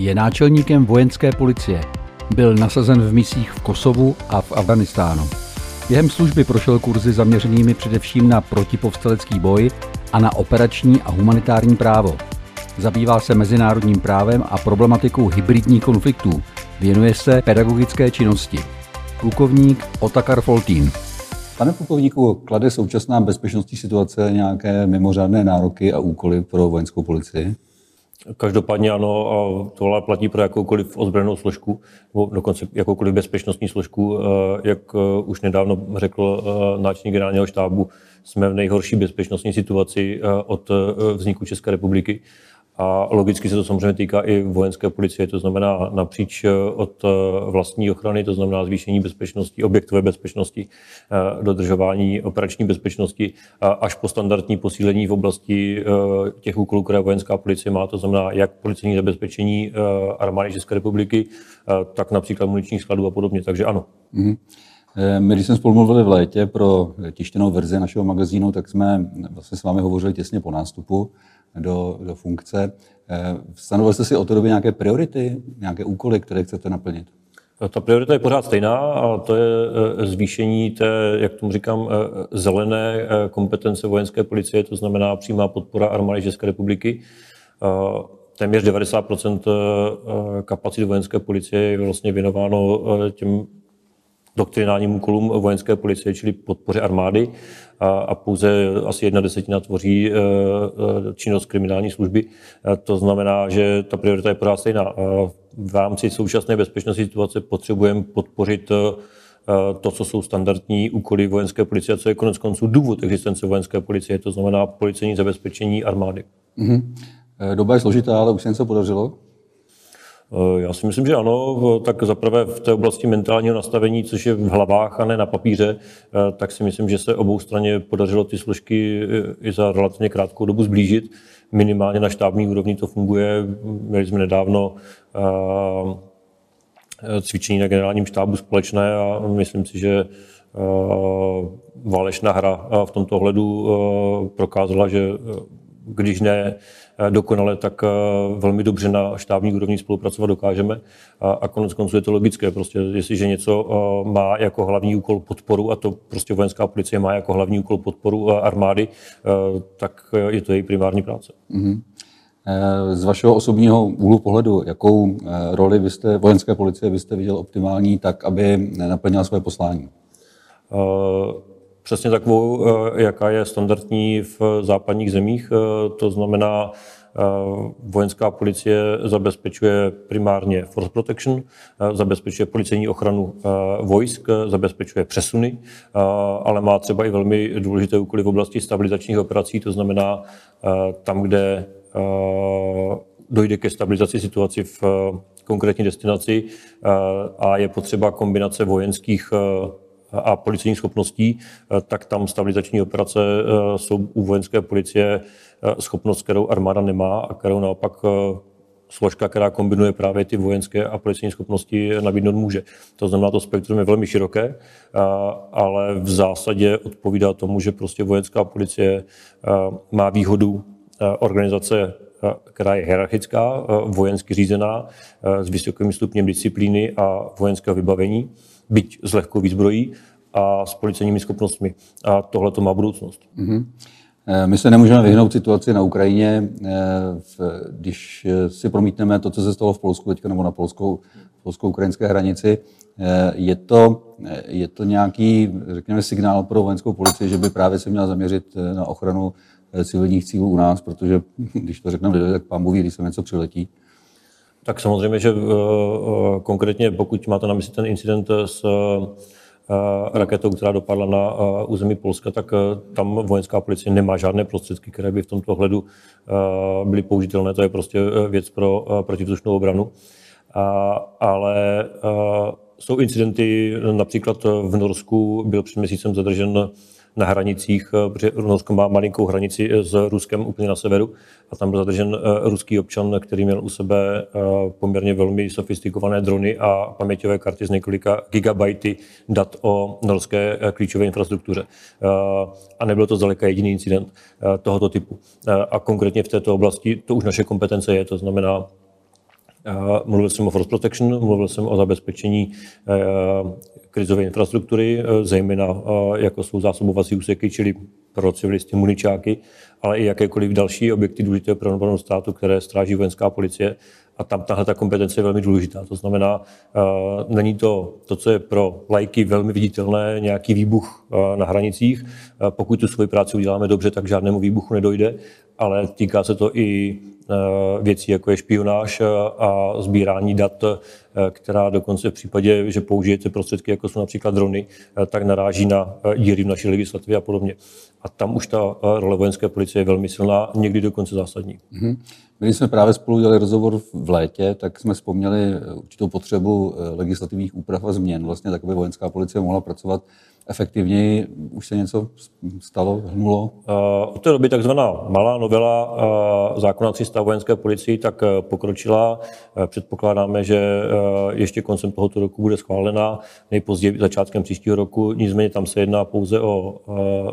Je náčelníkem vojenské policie. Byl nasazen v misích v Kosovu a v Afganistánu. Během služby prošel kurzy zaměřenými především na protipovstalecký boj a na operační a humanitární právo. Zabývá se mezinárodním právem a problematikou hybridních konfliktů. Věnuje se pedagogické činnosti. Plukovník Otakar Foltín. Pane plukovníku, klade současná bezpečnostní situace nějaké mimořádné nároky a úkoly pro vojenskou policii? Každopádně ano, a tohle platí pro jakoukoliv ozbrojenou složku, nebo dokonce jakoukoliv bezpečnostní složku. Eh, jak eh, už nedávno řekl eh, náčelník generálního štábu, jsme v nejhorší bezpečnostní situaci od vzniku České republiky. A logicky se to samozřejmě týká i vojenské policie, to znamená napříč eh, od eh, vlastní ochrany, to znamená zvýšení bezpečnosti, objektové bezpečnosti, eh, dodržování operační bezpečnosti, až po standardní posílení v oblasti těch úkolů, které vojenská policie má, to znamená jak policejní zabezpečení armády České republiky, tak například muničních skladů a podobně. Takže ano. Mm-hmm. My, když jsme spolu mluvili v létě pro tištěnou verzi našeho magazínu, tak jsme vlastně s vámi hovořili těsně po nástupu do, do funkce. Eh, stanovil jste si o té době nějaké priority, nějaké úkoly, které chcete naplnit? Ta priorita je pořád stejná a to je eh, zvýšení té, jak tomu říkám, eh, zelené kompetence vojenské policie, to znamená přímá podpora armády České republiky. Téměř 90% kapacit vojenské policie je vlastně věnováno těm doktrinálním úkolům vojenské policie, čili podpoře armády a, pouze asi jedna desetina tvoří e, e, činnost kriminální služby. E, to znamená, že ta priorita je pořád stejná. V rámci současné bezpečnostní situace potřebujeme podpořit to, co jsou standardní úkoly vojenské policie, co je konec konců důvod existence vojenské policie, to znamená policejní zabezpečení armády. Mm-hmm. Doba je složitá, ale už se něco podařilo? Eh, já si myslím, že ano. Tak zaprvé v té oblasti mentálního nastavení, což je v hlavách a ne na papíře, eh, tak si myslím, že se obou straně podařilo ty složky eh, i za relativně krátkou dobu zblížit. Minimálně na štábní úrovni to funguje. Měli jsme nedávno cvičení na generálním štábu společné a myslím si, že válečná hra v tomto ohledu prokázala, že když ne Eh, dokonale, tak eh, velmi dobře na štábní úrovni spolupracovat dokážeme. A, konec konců je to logické. Prostě, jestliže něco eh, má jako hlavní úkol podporu, a to prostě vojenská policie má jako hlavní úkol podporu armády, tak je to její primární práce. Mm-hmm. Z vašeho osobního úhlu pohledu, jakou roli vy jste, vojenské policie byste viděl optimální tak, aby naplnila své poslání? Přesně takovou, eh, jaká je standardní v západních zemích. Eh, to znamená, eh, vojenská policie zabezpečuje primárně force protection, zabezpečuje policejní ochranu vojsk, zabezpečuje přesuny, ale má třeba i velmi důležité úkoly v oblasti stabilizačních operací, to znamená tam, kde dojde ke stabilizaci situaci v konkrétní destinaci a je potřeba kombinace vojenských a policejních schopností, eh, tak tam stabilizační operace eh, jsou u vojenské policie eh, schopnost, kterou armáda nemá a kterou naopak složka, která kombinuje právě ty vojenské a policejní schopnosti, nabídnout může. To znamená, to spektrum je velmi široké, ale v zásadě odpovídá tomu, že prostě vojenská policie má výhodu organizace která je hierarchická, vojensky řízená, s vysokým stupněm disciplíny a vojenského vybavení byť s lehkou výzbrojí a s policejními schopnostmi. A tohle to má budoucnost. Mm-hmm. My se nemůžeme vyhnout situaci na Ukrajině. Eh, když si promítneme to, co se stalo v Polsku teďka, nebo na polskou, polskou-ukrajinské hranici, je to, je to nějaký, řekněme, signál pro vojenskou policii, že by právě se měla zaměřit na ochranu civilních cílů u nás, protože když to řekneme tak pán mluví, když se něco přiletí. Tak samozřejmě, že uh, konkrétně pokud máte na mysli ten incident s uh, raketou, která dopadla na území Polska, tak tam vojenská policie nemá žádné prostředky, které by v tomto ohledu byly použitelné. To je prostě věc pro protivzdušnou obranu. Ale jsou incidenty, například v Norsku byl před měsícem zadržen na hranicích, eh, protože Rusko má malinkou hranici eh, s Ruskem úplně na severu a tam byl zadržen eh, ruský občan, který měl u sebe poměrně velmi sofistikované drony a paměťové karty z několika gigabajty dat o norské klíčové infrastruktuře. A nebyl to zdaleka jediný incident tohoto typu. A konkrétně v této oblasti to už naše kompetence je, to znamená Mluvil jsem o force protection, mluvil jsem o zabezpečení krizové infrastruktury, zejména jako jsou zásobovací úseky, čili pro civilisty muničáky, ale i jakékoliv další objekty důležité pro obranu státu, které stráží vojenská policie. A tam tahle ta kompetence je velmi důležitá. To znamená, uh, není to to, co je pro lajky velmi viditelné, nějaký výbuch uh, na hranicích. Uh, pokud tu svoji práci uděláme dobře, tak žádnému výbuchu nedojde, ale týká se to i věcí, jako je špionáž a sbírání dat, která dokonce v případě, že použijete prostředky, jako jsou například drony, tak naráží na díry v naší legislativě a podobně. A tam už ta role vojenské policie je velmi silná, někdy dokonce zásadní. Mm-hmm. Když jsme právě spolu dělali rozhovor v létě, tak jsme vzpomněli určitou potřebu legislativních úprav a změn, vlastně tak, aby vojenská policie mohla pracovat efektivněji. Už se něco stalo, hnulo? Od té doby takzvaná malá novela zákona 300 vojenské policii tak e, pokročila. Předpokládáme, že ještě koncem tohoto roku bude schválena, nejpozději začátkem příštího roku. Nicméně tam se jedná pouze o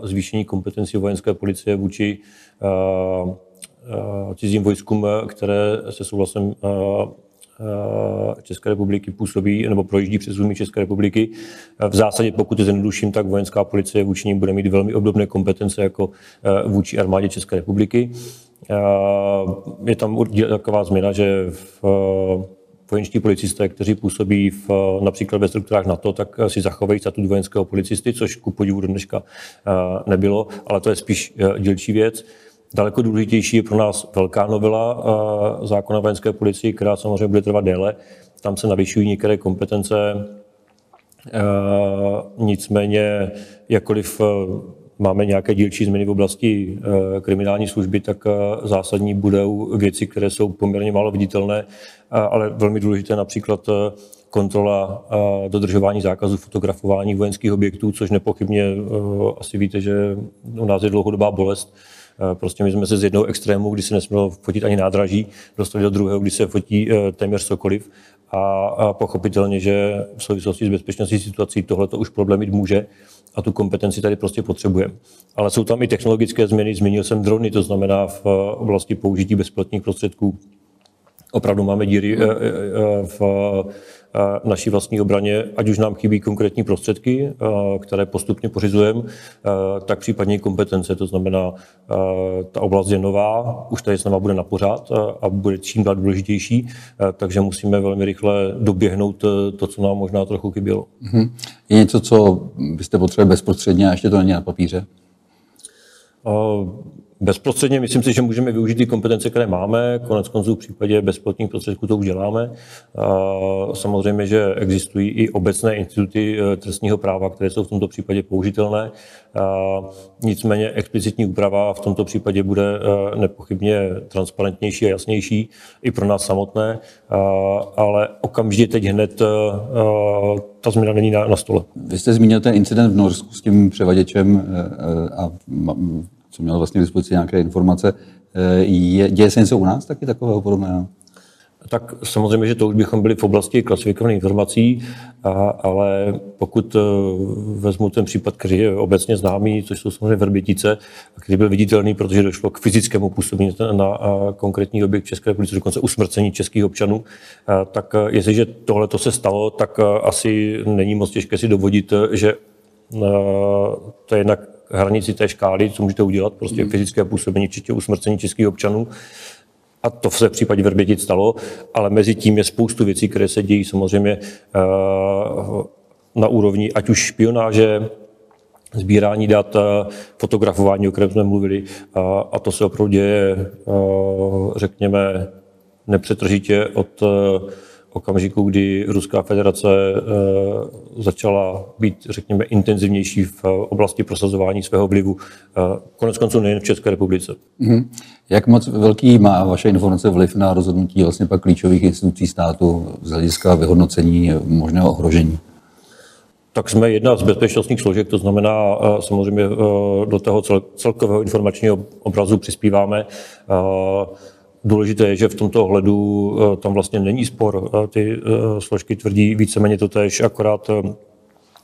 zvýšení kompetencí vojenské policie vůči cizím vojskům, které se souhlasem Eh, České republiky působí nebo projíždí přes území České republiky. V zásadě, pokud je zjednoduším, tak vojenská policie vůči ním bude mít velmi obdobné kompetence jako eh, vůči armádě České republiky. Eh, je tam taková změna, že v vojenští policisté, kteří působí v, například ve strukturách NATO, tak si zachovají statut vojenského policisty, což ku podivu do dneška nebylo, ale to je spíš dílčí věc. Daleko důležitější je pro nás velká novela eh, zákona vojenské policii, která samozřejmě bude trvat déle. Tam se navyšují některé kompetence, eh, nicméně jakkoliv eh, máme nějaké dílčí změny v oblasti kriminální služby, tak zásadní budou věci, které jsou poměrně málo viditelné, ale velmi důležité například kontrola dodržování zákazu fotografování vojenských objektů, což nepochybně asi víte, že u nás je dlouhodobá bolest prostě my jsme se z jednoho extrému, kdy se nesmělo fotit ani nádraží, dostali do druhého, kdy se fotí eh, téměř cokoliv. A, a pochopitelně, že v souvislosti s bezpečnostní situací tohle to už problém mít může a tu kompetenci tady prostě potřebujeme. Ale jsou tam i technologické změny, zmínil jsem drony, to znamená v oblasti použití bezplatných prostředků. Opravdu máme díry eh, v naší vlastní obraně, ať už nám chybí konkrétní prostředky, které postupně pořizujeme, tak případně kompetence. To znamená, ta oblast je nová, už tady s náma bude na pořád a bude čím dál důležitější, takže musíme velmi rychle doběhnout to, co nám možná trochu chybělo. Mhm. Je něco, co byste potřebovali bezprostředně a ještě to není na papíře? Bezprostředně myslím si, že můžeme využít ty kompetence, které máme. Konec konců v případě bezplatných prostředků to už děláme. Samozřejmě, že existují i obecné instituty e, trestního práva, které jsou v tomto případě použitelné. Nicméně explicitní úprava v tomto případě bude e, nepochybně transparentnější a jasnější i pro nás samotné, ale okamžitě teď hned e, ta změna není na, na stole. Vy jste zmínil ten incident v Norsku s tím převaděčem a co měl vlastně dispozici nějaké informace. Eh, je, děje se něco u nás taky takového podobného? Tak samozřejmě, že to už bychom byli v oblasti klasifikovaných informací, a, ale pokud eh, vezmu ten případ, který je obecně známý, což jsou samozřejmě Vrbětice, který byl viditelný, protože došlo k fyzickému působení na, na konkrétní objekt České republiky, dokonce usmrcení českých občanů, a, tak eh, jestliže tohle to se stalo, tak asi není moc těžké si dovodit, že to je jednak hranici té škály, co můžete udělat, prostě mm. fyzické působení, včetně usmrcení českých občanů. A to se v případě Verbětic stalo, ale mezi tím je spoustu věcí, které se dějí samozřejmě eh, na úrovni ať už špionáže, sbírání dat, eh, fotografování, o kterém jsme mluvili, a to se opravdu děje, eh, řekněme, nepřetržitě od okamžiku, kdy Ruská federace eh, začala být, řekněme, intenzivnější v oblasti prosazování svého vlivu. Eh, konec konců nejen v České republice. Mm-hmm. Jak moc velký má vaše informace vliv na rozhodnutí vlastně pak klíčových institucí státu z hlediska vyhodnocení možného ohrožení? Tak jsme jedna z bezpečnostních složek, to znamená eh, samozřejmě do toho celkového informačního obrazu přispíváme. Důležité je, že v tomto ohledu eh, tam vlastně není spor. Eh, ty eh, složky tvrdí víceméně to tež, akorát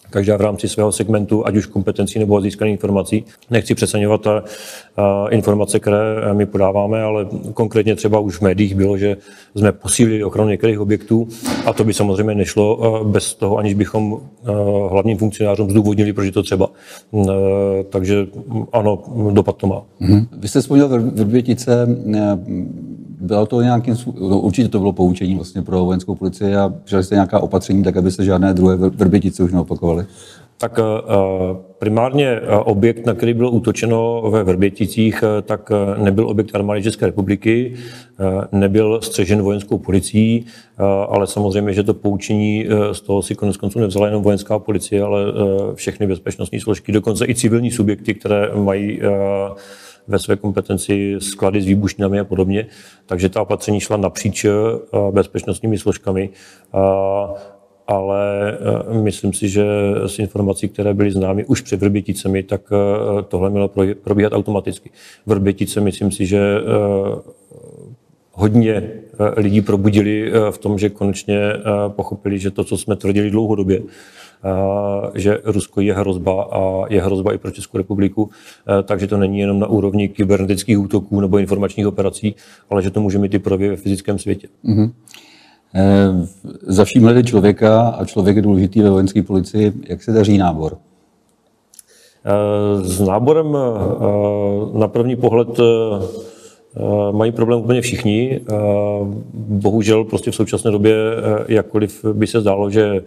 každá v rámci svého segmentu, ať už kompetencí nebo získaných informací. Nechci přeceňovat informace, které my podáváme, ale konkrétně třeba už v médiích bylo, že jsme posílili ochranu některých objektů a to by samozřejmě nešlo bez toho, aniž bychom hlavním funkcionářům zdůvodnili, proč je to třeba. Takže ano, dopad to má. Mm-hmm. Vy jste vzpomněl Vrbětice, bylo to nějakým, no, určitě to bylo poučení vlastně pro vojenskou policii a přijali jste nějaká opatření, tak aby se žádné druhé Vrbětice už neopakovaly? Tak eh, primárně eh, objekt, na který bylo útočeno ve Vrběticích, eh, tak nebyl objekt armády České republiky, nebyl střežen vojenskou policií, ale samozřejmě, že to poučení z toho si konec konců nevzala jenom vojenská policie, ale všechny bezpečnostní složky, dokonce i civilní subjekty, které mají ve své kompetenci sklady s výbušninami a podobně. Takže ta opatření šla napříč bezpečnostními složkami ale eh, myslím si, že s informací, které byly známy už před Vrběticemi, tak eh, tohle mělo probíhat automaticky. Vrbětice myslím si, že eh, hodně lidí probudili v tom, že konečně pochopili, že to, co jsme tvrdili dlouhodobě, že Rusko je hrozba a je hrozba i pro Českou republiku, takže to není jenom na úrovni kybernetických útoků nebo informačních operací, ale že to může mít i projevy ve fyzickém světě. Mm-hmm. Eh, za vším člověka a člověk je důležitý ve vojenské policii. Jak se daří nábor? Eh, s náborem eh, na první pohled mají problém úplně všichni. Bohužel prostě v současné době, jakkoliv by se zdálo, že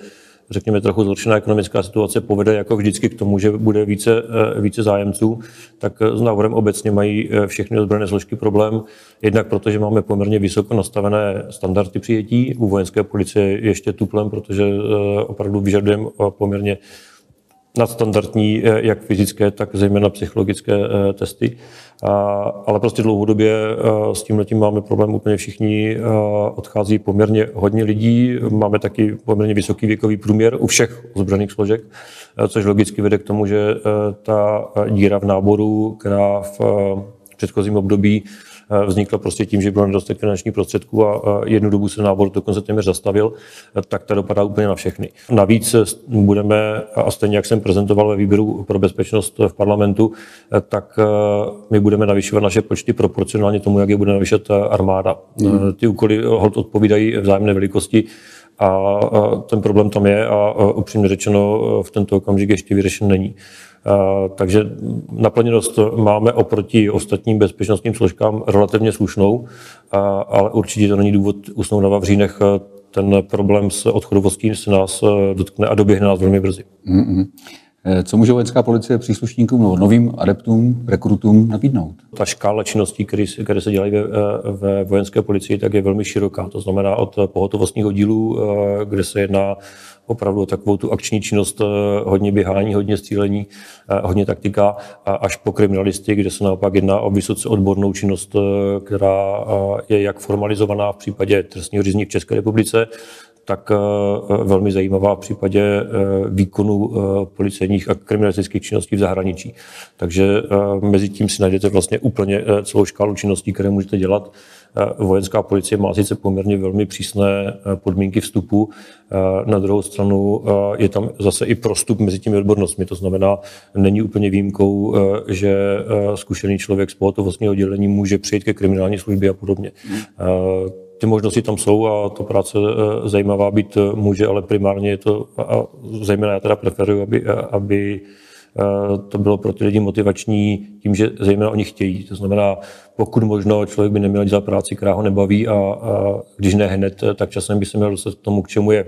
řekněme, trochu zhoršená ekonomická situace povede jako vždycky k tomu, že bude více, eh, více zájemců, tak eh, s návorem obecně mají eh, všechny ozbrojené složky problém. Jednak protože máme poměrně vysoko nastavené standardy přijetí. U vojenské policie ještě tuplem, protože opravdu vyžadujeme poměrně nadstandardní, eh, jak fyzické, tak zejména psychologické eh, testy. Ale prostě dlouhodobě eh, s tím letím máme problém úplně všichni. Odchází poměrně hodně lidí, máme taky poměrně vysoký věkový průměr u všech ozbrojených složek, což logicky vede k tomu, že ta díra v náboru, která v předchozím období vznikla prostě tím, že bylo nedostatek finančních prostředků a jednu dobu se nábor dokonce téměř zastavil, eh, tak to dopadá úplně na všechny. Navíc eh, budeme, a stejně jak jsem prezentoval ve výběru pro bezpečnost v parlamentu, tak my budeme navyšovat naše počty proporcionálně tomu, jak je bude navyšovat armáda. Mm. Ty úkoly odpovídají vzájemné velikosti a ten problém tam je a upřímně řečeno v tento okamžik ještě vyřešen není. Takže naplněnost máme oproti ostatním bezpečnostním složkám relativně slušnou, ale určitě to není důvod usnout na Vavřínech. Ten problém s odchodovostí se nás dotkne a doběhne nás velmi brzy. Mm-hmm. Co může vojenská policie příslušníkům nebo novým adeptům, rekrutům nabídnout? Ta škála činností, které, které se dělají ve, ve vojenské policii, tak je velmi široká. To znamená od pohotovostních oddílů, kde se jedná opravdu takovou tu akční činnost, eh, hodně běhání, hodně střílení, eh, hodně taktika, až po kriminalisty, kde se naopak jedná o vysoce odbornou činnost, eh, která je jak formalizovaná v případě trestního řízení v České republice, tak velmi zajímavá v případě výkonu policejních a kriminalistických činností v zahraničí. Takže mezi tím si najdete vlastně úplně celou škálu činností, které můžete dělat. Vojenská policie má sice poměrně velmi přísné eh, podmínky vstupu, eh, na druhou stranu eh, je tam zase i prostup mezi těmi odbornostmi. To znamená, není úplně výjimkou, že zkušený člověk z pohotovostního oddělení může přijít ke kriminální službě a podobně. Ty možnosti tam jsou a to práce zajímavá být může, ale primárně je to, a zejména já teda preferuji, aby, aby Eh, to bylo pro ty lidi motivační tím, že zejména oni chtějí. To znamená, pokud možno člověk by neměl dělat práci, která ho nebaví a, a když ne hned, tak časem by se měl dostat k tomu, k čemu je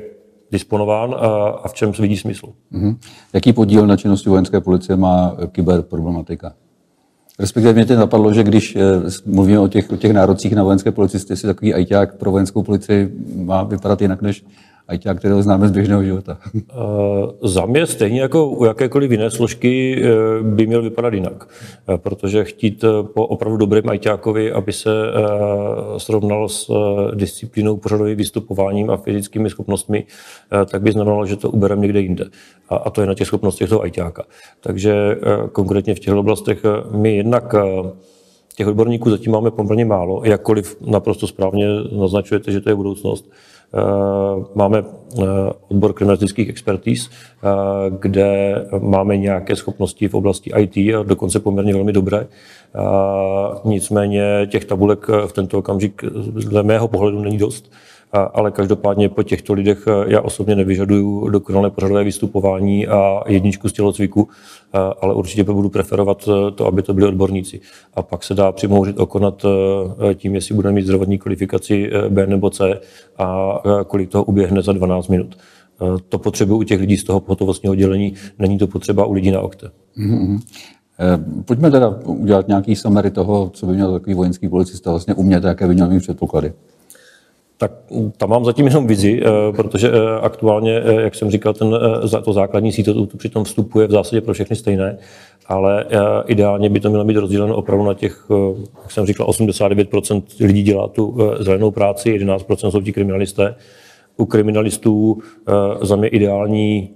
disponován a, a v čem se vidí smysl. Mm-hmm. Jaký podíl na činnosti vojenské policie má kyberproblematika? Respektive mě to napadlo, že když eh, mluvíme o těch, o těch nárocích na vojenské policisty, jestli takový ajťák pro vojenskou policii má vypadat jinak než ajťák, kterého známe z běžného života. Uh, za mě stejně jako u jakékoliv jiné složky uh, by měl vypadat jinak. Uh, protože chtít po opravdu dobrém ajťákovi, aby se srovnal s disciplínou, pořadovým vystupováním a fyzickými schopnostmi, tak by znamenalo, že to ubereme někde jinde. A, a to je na těch schopnostech toho ajťáka. Takže konkrétně v těchto oblastech my jednak těch odborníků zatím máme poměrně málo, jakkoliv naprosto správně naznačujete, že to je budoucnost Máme odbor kriminalistických expertíz, kde máme nějaké schopnosti v oblasti IT a dokonce poměrně velmi dobré. Nicméně těch tabulek v tento okamžik dle mého pohledu není dost ale každopádně po těchto lidech eh, já osobně nevyžaduju dokonalé pořadové vystupování a jedničku z tělocviku, eh, ale určitě budu preferovat eh, to, aby to byli odborníci. A pak se dá přimouřit okonat tím, jestli budeme mít zdravotní kvalifikaci B nebo C a kolik toho uběhne za 12 minut. To potřebuji u těch lidí z toho pohotovostního oddělení, není to potřeba u lidí na okte. Mm-hmm. Pojďme teda udělat nějaký summary toho, co by měl takový vojenský policista vlastně umět, jaké by měl mít předpoklady. Tak tam mám zatím jenom vizi, eh, protože eh, aktuálně, eh, jak jsem říkal, ten, to základní síto to při tom vstupuje v zásadě pro všechny stejné, ale ideálně by to mělo být rozděleno opravdu na těch, jak jsem říkal, 89% lidí dělá tu zelenou práci, 11% jsou ti kriminalisté. U kriminalistů za mě ideální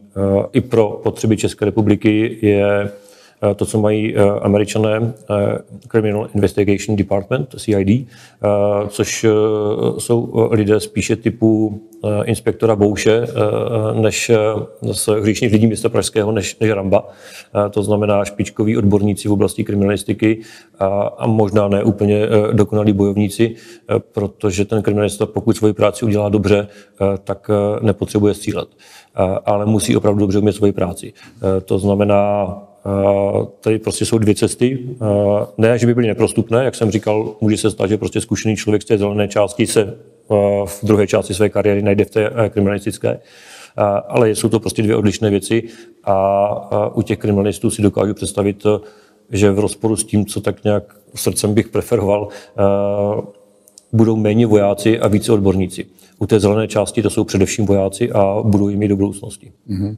i pro potřeby České republiky je to, co mají eh, američané eh, Criminal Investigation Department, CID, což jsou lidé spíše typu inspektora Bouše, než z hříšných lidí města Pražského, než, než Ramba. To znamená špičkoví odborníci v oblasti kriminalistiky a, a možná ne úplně dokonalí bojovníci, protože ten kriminalista, pokud svoji práci udělá dobře, tak nepotřebuje střílet. Ale musí opravdu dobře umět svoji práci. To znamená Tady prostě jsou dvě cesty. Ne, že by byly neprostupné, jak jsem říkal, může se stát, že prostě zkušený člověk z té zelené části se v druhé části své kariéry najde v té eh, kriminalistické. Ale jsou to prostě dvě odlišné věci a u těch kriminalistů si dokážu představit, že v rozporu s tím, co tak nějak srdcem bych preferoval, budou méně vojáci a více odborníci. U té zelené části to jsou především vojáci a budou jim i do budoucnosti. Mm-hmm.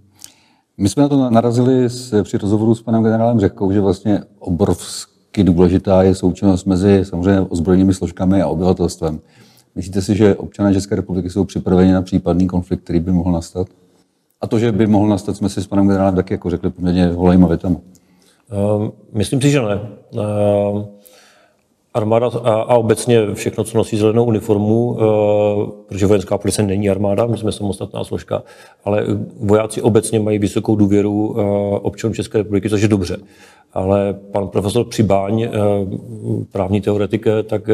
My jsme na to narazili s, při rozhovoru s panem generálem Řehkou, že vlastně obrovsky důležitá je součinnost mezi samozřejmě ozbrojenými složkami a obyvatelstvem. Myslíte si, že občané České republiky jsou připraveni na případný konflikt, který by mohl nastat? A to, že by mohl nastat, jsme si s panem generálem taky jako řekli poměrně holejma větama. Uh, myslím si, že ne. Uh, Armáda a, obecně všechno, co nosí zelenou uniformu, uh, protože vojenská policie není armáda, my jsme samostatná složka, ale vojáci obecně mají vysokou důvěru uh, občanů České republiky, což je dobře. Ale pan profesor Přibáň, uh, právní teoretik, tak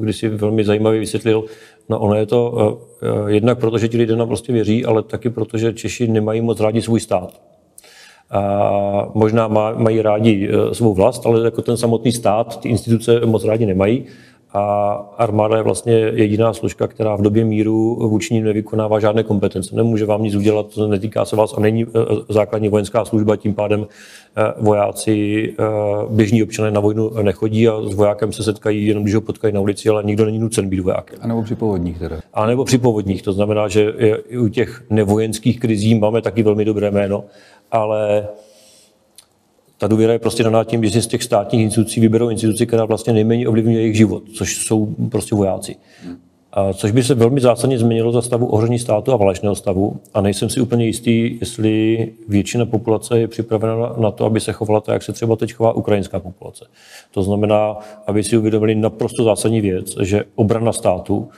když si velmi zajímavě vysvětlil, no ono je to jednak proto, že ti lidé nám prostě věří, ale taky proto, že Češi nemají moc rádi svůj stát. A možná mají rádi e, svou vlast, ale jako ten samotný stát, ty instituce moc rádi nemají. A armáda je vlastně jediná složka, která v době míru vůči ním nevykonává žádné kompetence. Nemůže vám nic udělat, netýká se vás a není e, základní vojenská služba, tím pádem e, vojáci, běžní občané na vojnu nechodí a s vojákem se setkají jenom, když ho potkají na ulici, ale nikdo není nucen být vojákem. A nebo při povodních teda. A nebo při povodních, to znamená, že u těch nevojenských krizí máme taky velmi dobré jméno ale ta důvěra je prostě daná tím, že z těch státních institucí vyberou instituci, která vlastně nejméně ovlivňuje jejich život, což jsou prostě vojáci. A což by se velmi zásadně změnilo za stavu ohrožení státu a válečného stavu. A nejsem si úplně jistý, jestli většina populace je připravena na to, aby se chovala tak, jak se třeba teď chová ukrajinská populace. To znamená, aby si uvědomili naprosto zásadní věc, že obrana státu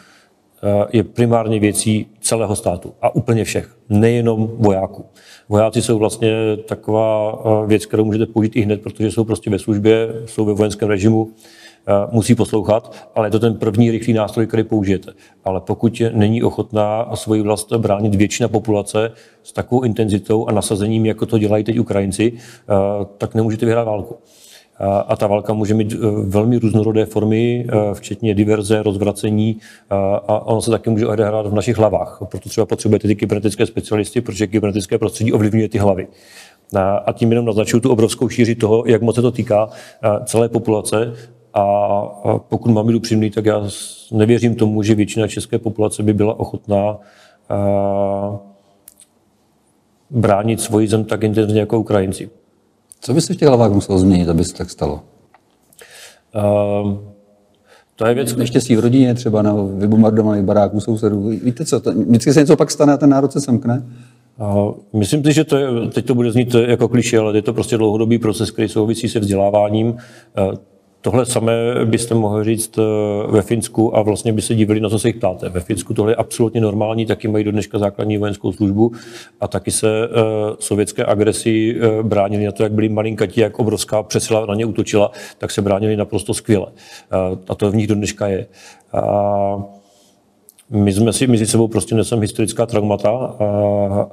je primárně věcí celého státu a úplně všech, nejenom vojáků. Vojáci jsou vlastně taková eh, věc, kterou můžete použít i hned, protože jsou prostě ve službě, jsou ve vojenském režimu, eh, musí poslouchat, ale je to ten první rychlý nástroj, který použijete. Ale pokud není ochotná svoji vlast bránit většina populace s takovou intenzitou a nasazením, jako to dělají teď Ukrajinci, eh, tak nemůžete vyhrát válku. A ta válka může mít velmi různorodé formy, včetně diverze, rozvracení a ono se taky může odehrát v našich hlavách. Proto třeba potřebujete ty kybernetické specialisty, protože kybernetické prostředí ovlivňuje ty hlavy. A tím jenom naznačuju tu obrovskou šíři toho, jak moc se to týká celé populace. A pokud mám být upřímný, tak já nevěřím tomu, že většina české populace by byla ochotná bránit svoji zem tak intenzivně jako Ukrajinci. Co by se v těch hlavách muselo změnit, aby se tak stalo? Uh, to je věc... Neštěstí v rodině, třeba na vybombardovaných baráků sousedů. Víte co, to, vždycky se něco pak stane a ten národ se semkne? Uh, myslím si, že to je, teď to bude znít jako kliše, ale je to prostě dlouhodobý proces, který souvisí se vzděláváním. Uh, Tohle samé byste mohli říct ve Finsku a vlastně by se divili, na co se jich ptáte. Ve Finsku tohle je absolutně normální, taky mají do dneška základní vojenskou službu a taky se sovětské agresi bránili na to, jak byli malinkatí, jak obrovská přesila na ně útočila, tak se bránili naprosto skvěle. A to v nich do dneška je. A my jsme si mezi sebou prostě nesem historická traumata a,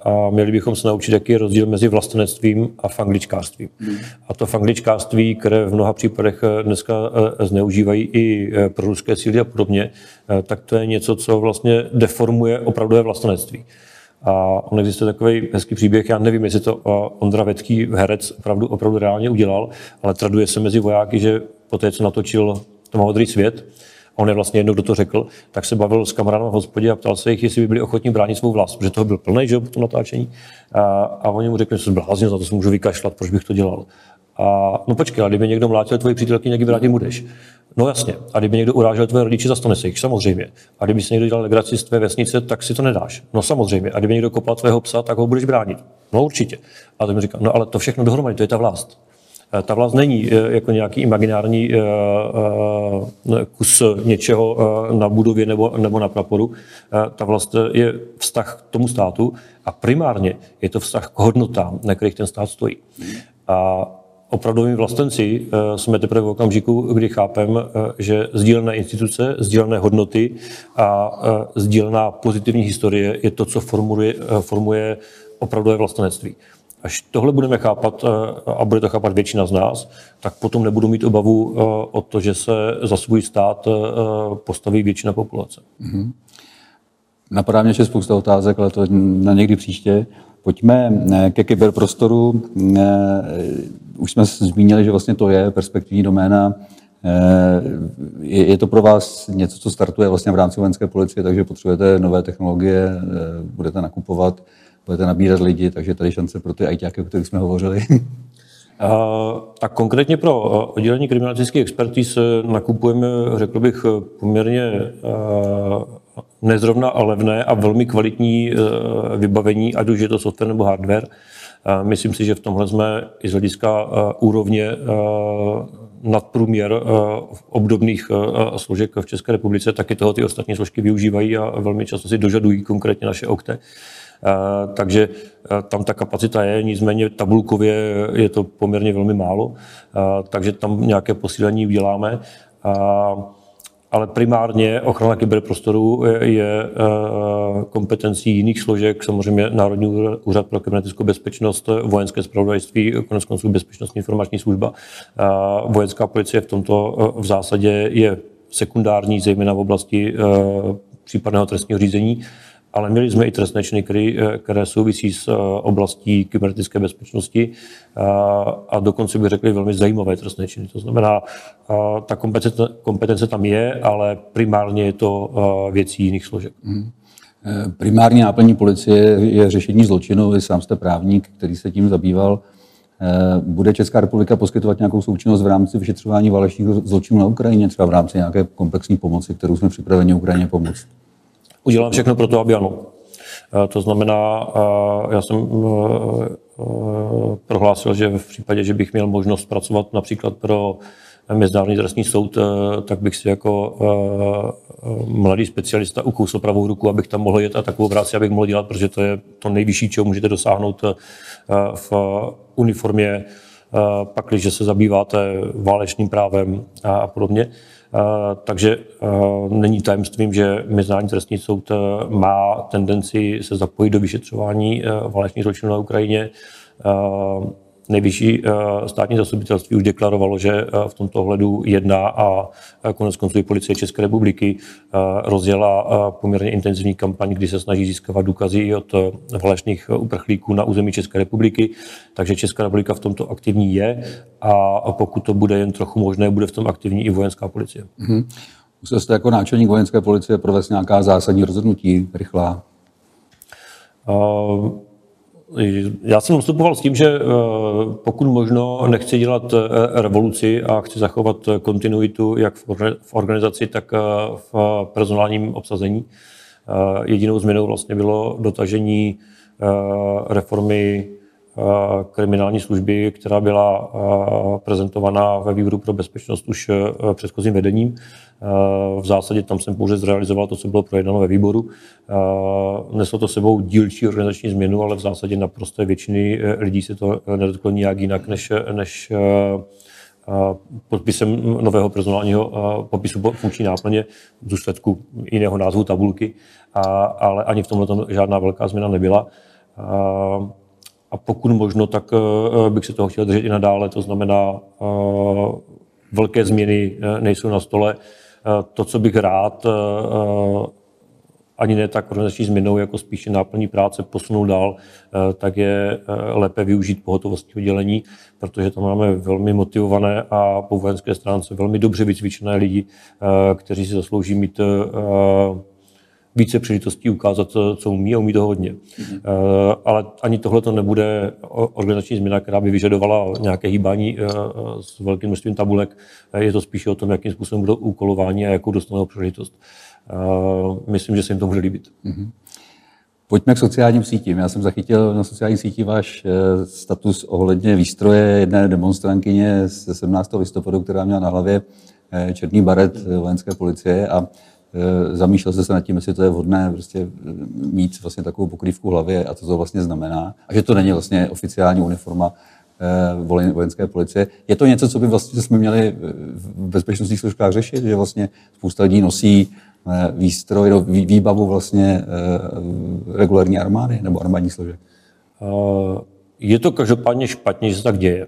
a měli bychom se naučit, jaký je rozdíl mezi vlastenectvím a fangličkářstvím. Hmm. A to fangličkářství, které v mnoha případech dneska eh, zneužívají i eh, proruské síly a podobně, eh, tak to je něco, co vlastně deformuje opravdové vlastenectví. A on existuje takový hezký příběh, já nevím, jestli to Ondra Vetký, herec, opravdu, opravdu reálně udělal, ale traduje se mezi vojáky, že po té, co natočil to modrý svět, on je vlastně jednou, kdo to řekl, tak se bavil s kamarádem v hospodě a ptal se jich, jestli by byli ochotní bránit svou vlast, protože toho byl plný, že po natáčení. A, a oni mu řekli, že se bláznil, za to se můžu vykašlat, proč bych to dělal. A no počkej, a kdyby někdo mlátil tvoji přítelky, někdy vrátit budeš. No jasně. A kdyby někdo urážel tvoje rodiče, zastane se jich, samozřejmě. A kdyby si někdo dělal legraci z tvé vesnice, tak si to nedáš. No samozřejmě. A kdyby někdo kopal tvého psa, tak ho budeš bránit. No určitě. A to mi říká, no ale to všechno dohromady, to je ta vlast. Eh, ta vlast není eh, jako nějaký imaginární eh, kus něčeho na budově nebo, na praporu. Ta vlast je vztah k tomu státu a primárně je to vztah k hodnotám, na kterých ten stát stojí. A opravdovými vlastenci jsme teprve v okamžiku, kdy chápeme, že sdílené instituce, sdílené hodnoty a sdílená pozitivní historie je to, co formuje, formuje opravdové vlastenectví. Až tohle budeme chápat eh, a bude to chápat většina z nás, tak potom nebudu mít obavu eh, o to, že se za svůj stát eh, postaví většina populace. Mm-hmm. Napadá mě ještě spousta otázek, ale to na někdy příště. Pojďme ke kyberprostoru. Už jsme zmínili, že vlastně to je perspektivní doména. Je to pro vás něco, co startuje vlastně v rámci vojenské policie, takže potřebujete nové technologie, budete nakupovat budete nabírat lidi, takže tady šance pro ty ITáky, o kterých jsme hovořili. tak konkrétně pro oddělení kriminalistických expertíz nakupujeme, řekl bych, poměrně nezrovna a levné a velmi kvalitní vybavení, ať už je to software nebo hardware. Myslím si, že v tomhle jsme i z hlediska úrovně nadprůměr obdobných složek v České republice, taky toho ty ostatní složky využívají a velmi často si dožadují konkrétně naše okte. Eh, takže eh, tam ta kapacita je, nicméně tabulkově je to poměrně velmi málo, eh, takže tam nějaké posílení uděláme. Ale primárně ochrana kyberprostoru je kompetencí jiných složek, samozřejmě Národní úřad pro kybernetickou bezpečnost, vojenské zpravodajství, konec konců bezpečnostní informační služba. Vojenská policie v tomto v zásadě je sekundární, zejména v oblasti případného trestního řízení ale měli jsme i trestné činy, které, eh, které souvisí s eh, oblastí kybernetické bezpečnosti a, a dokonce bych řekli velmi zajímavé trestné činy. To znamená, ta kompetence, kompetence tam je, ale primárně je to věcí jiných složek. Hmm. Primární náplní policie je řešení zločinu. Vy sám jste právník, který se tím zabýval. Bude Česká republika poskytovat nějakou součinnost v rámci vyšetřování válečných zločinů na Ukrajině, třeba v rámci nějaké komplexní pomoci, kterou jsme připraveni Ukrajině pomoct? Udělám všechno pro to, aby ano. Eh, to znamená, eh, já jsem eh, prohlásil, že v případě, že bych měl možnost pracovat například pro Mezinárodní trestní soud, tak bych si jako mladý specialista ukousl pravou ruku, abych tam mohl jet a takovou práci abych mohl dělat, protože to je to nejvyšší, čeho můžete dosáhnout v uniformě, pakliže se zabýváte válečným právem a podobně. Takže není tajemstvím, že Mezinárodní trestní soud má tendenci se zapojit do vyšetřování válečných zločinů na Ukrajině. Nejvyšší eh, státní zastupitelství už deklarovalo, že eh, v tomto ohledu jedná a eh, konec konců i policie České republiky rozjela poměrně intenzivní kampaň, kdy se snaží získávat důkazy od válečných uprchlíků na území České republiky. Takže Česká republika v tomto aktivní je a pokud to bude jen trochu možné, bude v tom aktivní i vojenská policie. Mm-hmm. Musel jste jako náčelník vojenské policie provést nějaká zásadní rozhodnutí, rychlá? Uh, já jsem nastupoval s tím, že eh, pokud možno nechci dělat eh, revoluci a chci zachovat kontinuitu jak v organizaci, tak eh, v personálním obsazení. Jedinou změnou vlastně bylo dotažení reformy kriminální služby, která byla prezentovaná ve výboru pro bezpečnost už předchozím vedením. V zásadě tam jsem pouze zrealizoval to, co bylo projednáno ve výboru. Neslo to sebou dílčí organizační změnu, ale v zásadě naprosté většiny lidí se to nedotklo nijak jinak, než, než podpisem nového personálního popisu funkční náplně v důsledku jiného názvu tabulky, ale ani v tomhle žádná velká změna nebyla. A pokud možno, tak e, bych se toho chtěl držet i nadále, to znamená, e, velké změny nejsou na stole. To, co bych rád, ani ne tak organizační změnou, jako spíše náplní práce posunout dál, tak je lépe využít pohotovostní oddělení, protože tam máme velmi motivované a po vojenské stránce velmi dobře vycvičené lidi, kteří si zaslouží mít více příležitostí ukázat, co umí a umí to hodně. Mm-hmm. Ale ani tohle to nebude organizační změna, která by vyžadovala nějaké hýbání eh, s velkým množstvím tabulek. Je to spíše o tom, jakým způsobem budou úkolování a jakou dostanou příležitost. Myslím, že se jim to může líbit. Mm-hmm. Pojďme k sociálním sítím. Já jsem zachytil na sociálních sítích váš status ohledně výstroje jedné demonstrantkyně z 17. listopadu, která měla na hlavě černý baret vojenské policie a Eh, zamýšlel jste se nad tím, jestli to je vhodné prostě eh, mít vlastně takovou pokrývku hlavě a co to vlastně znamená. A že to není vlastně oficiální uniforma eh, vojenské policie. Je to něco, co by vlastně jsme měli v bezpečnostních složkách řešit, že vlastně spousta lidí nosí výstroj, no, výbavu vlastně regulární armády nebo armádní složek? Je to každopádně špatně, že se tak děje.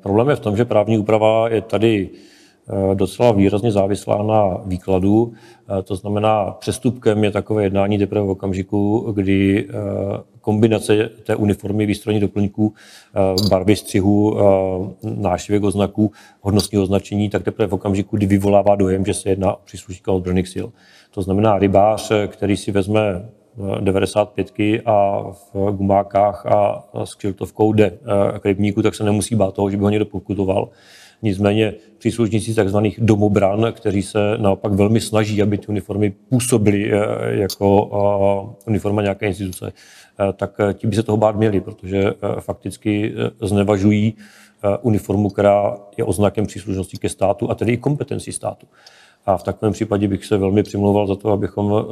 Problém je v tom, že právní úprava je tady Eh, docela výrazně závislá na výkladu. Eh, to znamená, přestupkem je takové jednání teprve v okamžiku, kdy eh, kombinace té uniformy, výstrojní doplňků, barvy střihu, nášivek oznaků, hodnostního označení, tak teprve v okamžiku, kdy vyvolává dojem, že se jedná o příslušníka ozbrojených sil. To znamená rybář, který si vezme 95 a v gumákách a s kšiltovkou jde k rybníku, tak se nemusí bát toho, že by ho někdo pokutoval Nicméně příslušníci tzv. domobran, kteří se naopak velmi snaží, aby ty uniformy působily eh, jako eh, uniforma nějaké instituce, eh, tak ti by se toho bát měli, protože fakticky znevažují uniformu, která je oznakem příslušnosti ke státu a tedy i kompetencí státu. A v takovém případě bych se velmi přimlouval za to, abychom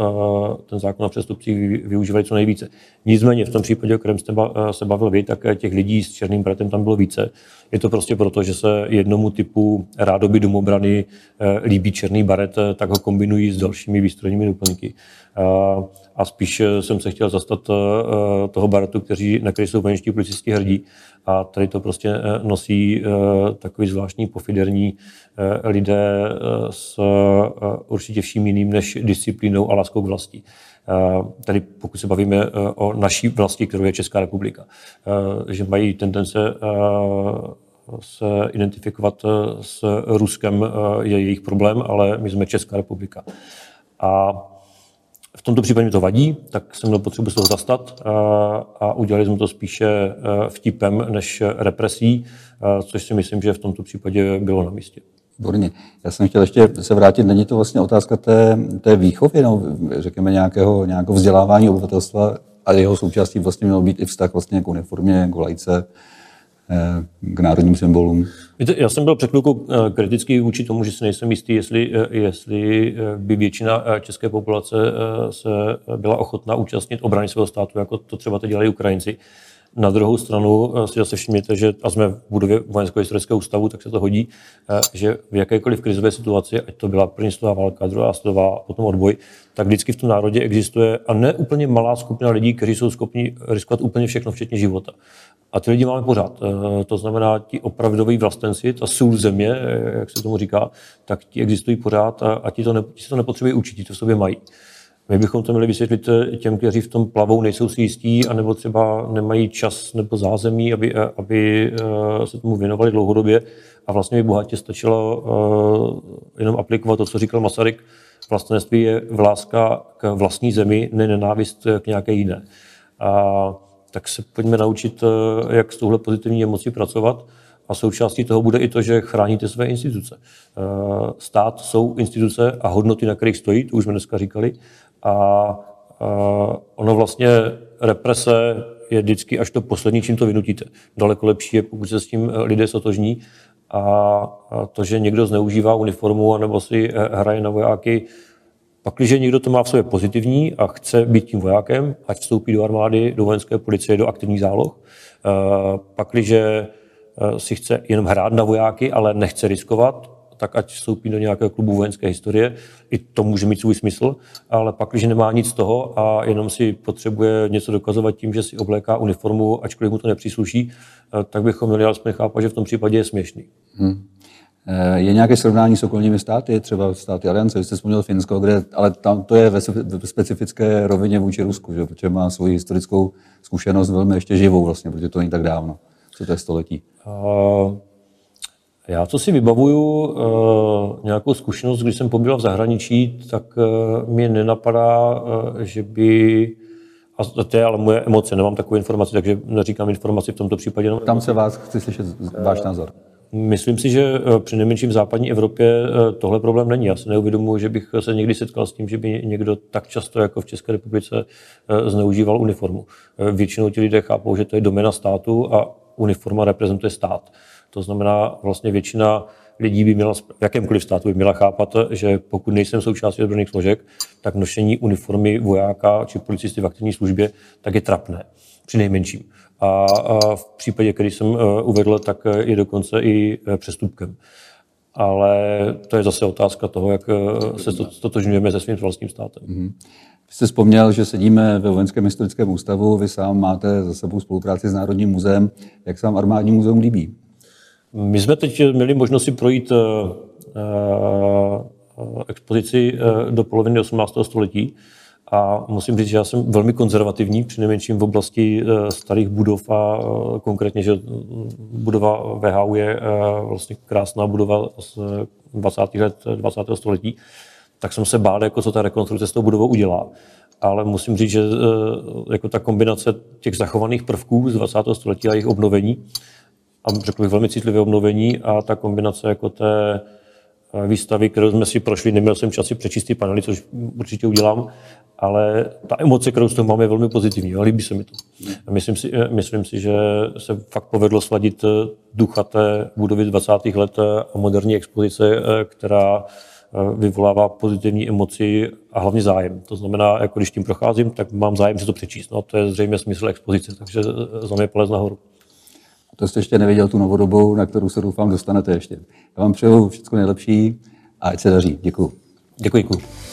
ten zákon o přestupcích využívali co nejvíce. Nicméně v tom případě, o kterém jste se bavil vy, tak těch lidí s černým bratem tam bylo více. Je to prostě proto, že se jednomu typu rádoby domobrany eh, líbí černý baret, eh, tak ho kombinují s dalšími výstrojními doplňky. Eh, a spíš jsem se chtěl zastat toho baretu, kteří, na který jsou vojenští policisti hrdí. A tady to prostě nosí takový zvláštní pofiderní lidé s určitě vším jiným než disciplínou a láskou k vlastí. Tady pokud se bavíme o naší vlasti, kterou je Česká republika, že mají tendence se identifikovat s Ruskem je jejich problém, ale my jsme Česká republika. A v tomto případě mi to vadí, tak jsem měl potřebu se toho zastat a udělali jsme to spíše vtipem než represí, což si myslím, že v tomto případě bylo na místě. Výborně. Já jsem chtěl ještě se vrátit, není to vlastně otázka té, té výchovy, no, řekněme nějakého, nějakého vzdělávání obyvatelstva a jeho součástí vlastně měl být i vztah vlastně k uniformě, k lajce, eh, k národním symbolům. Víte, já jsem byl před chvilkou eh, kritický vůči tomu, že si nejsem jistý, jestli, eh, jestli by většina české populace se byla ochotná účastnit obrany svého státu, jako to třeba teď dělají Ukrajinci. Na druhou stranu eh, si zase všimněte, že a jsme v budově Vojenského historického ústavu, tak se to hodí, eh, že v jakékoliv krizové situaci, ať to byla první světová válka, druhá světová, potom odboj, tak vždycky v tom národě existuje a ne úplně malá skupina lidí, kteří jsou schopni riskovat úplně všechno, včetně života. A ty lidi máme pořád. Eh, to znamená, ti opravdoví vlastenci, ta sůl země, jak se tomu říká, tak ti existují pořád a, a ti, to ne, ti se to nepotřebují učit, ti to v sobě mají. My bychom to měli vysvětlit eh, těm, kteří v tom plavou, nejsou si jistí, anebo třeba nemají čas nebo zázemí, aby, eh, aby eh, se tomu věnovali dlouhodobě. A vlastně by bohatě stačilo jenom aplikovat to, co říkal Masaryk. Vlastenství je vláska k vlastní zemi, ne nenávist k nějaké jiné. A tak se pojďme naučit, jak s touhle pozitivní emocí pracovat. A součástí toho bude i to, že chráníte své instituce. Stát jsou instituce a hodnoty, na kterých stojí, to už jsme dneska říkali, a ono vlastně represe je vždycky až to poslední, čím to vynutíte. Daleko lepší je, pokud se s tím lidé sotožní. A to, že někdo zneužívá uniformu anebo si hraje na vojáky, pak, když někdo to má v sobě pozitivní a chce být tím vojákem, ať vstoupí do armády, do vojenské policie, do aktivních záloh, pak, když si chce jenom hrát na vojáky, ale nechce riskovat, tak ať vstoupí do nějakého klubu vojenské historie. I to může mít svůj smysl, ale pak, když nemá nic z toho a jenom si potřebuje něco dokazovat tím, že si obléká uniformu, ačkoliv mu to nepřísluší, tak bychom měli alespoň chápat, že v tom případě je směšný. Hmm. Je nějaké srovnání s okolními státy, třeba státy Aliance, vy jste vzpomněl Finsko, kde, ale tam to je ve specifické rovině vůči Rusku, že, protože má svoji historickou zkušenost velmi ještě živou vlastně, protože to není tak dávno, co to je století. Uh, já co si vybavuju, uh, nějakou zkušenost, když jsem pobýval v zahraničí, tak uh, mě nenapadá, uh, že by a to je ale moje emoce, nemám takové informace, takže neříkám informaci v tomto případě. Tam se vás chci slyšet váš názor. Myslím si, že při nejmenším v západní Evropě tohle problém není. Já se neuvědomuji, že bych se někdy setkal s tím, že by někdo tak často jako v České republice zneužíval uniformu. Většinou ti lidé chápou, že to je domena státu a uniforma reprezentuje stát. To znamená, vlastně většina lidí by měla, v jakémkoliv státu by měla chápat, že pokud nejsem součástí odborných složek, tak nošení uniformy vojáka či policisty v aktivní službě, tak je trapné, při nejmenším. A, v případě, který jsem e, uvedl, tak je dokonce i e, přestupkem. Ale to je zase otázka toho, jak e, se stotožňujeme se svým vlastním státem. Mm-hmm. Vy jste vzpomněl, že sedíme ve Vojenském historickém ústavu, vy sám máte za sebou spolupráci s Národním muzeem. Jak se vám armádní muzeum líbí? My jsme teď měli možnost si projít uh, uh, expozici uh, do poloviny 18. století a musím říct, že já jsem velmi konzervativní, přinejmenším v oblasti starých budov a konkrétně, že budova VHU je vlastně krásná budova z 20. let 20. století, tak jsem se bál, jako co ta rekonstrukce s tou budovou udělá. Ale musím říct, že jako ta kombinace těch zachovaných prvků z 20. století a jejich obnovení a řekl bych velmi citlivé obnovení a ta kombinace jako té eh, výstavy, kterou jsme si prošli, neměl jsem čas si přečíst ty panely, což určitě udělám, ale ta emoce, kterou z toho máme, je velmi pozitivní a líbí se mi to. Myslím si, eh, myslím si, že se fakt povedlo sladit eh, ducha té budovy 20. let a moderní expozice, která vyvolává pozitivní emoci a hlavně zájem. To znamená, jako když tím procházím, tak mám zájem si to přečíst. No, to je zřejmě smysl expozice, takže za mě polez nahoru. To jste ještě neviděl tu novodobu, na kterou se doufám dostanete ještě. Já vám přeju všechno nejlepší a ať se daří. Děkuji. Děkuji. děkuji.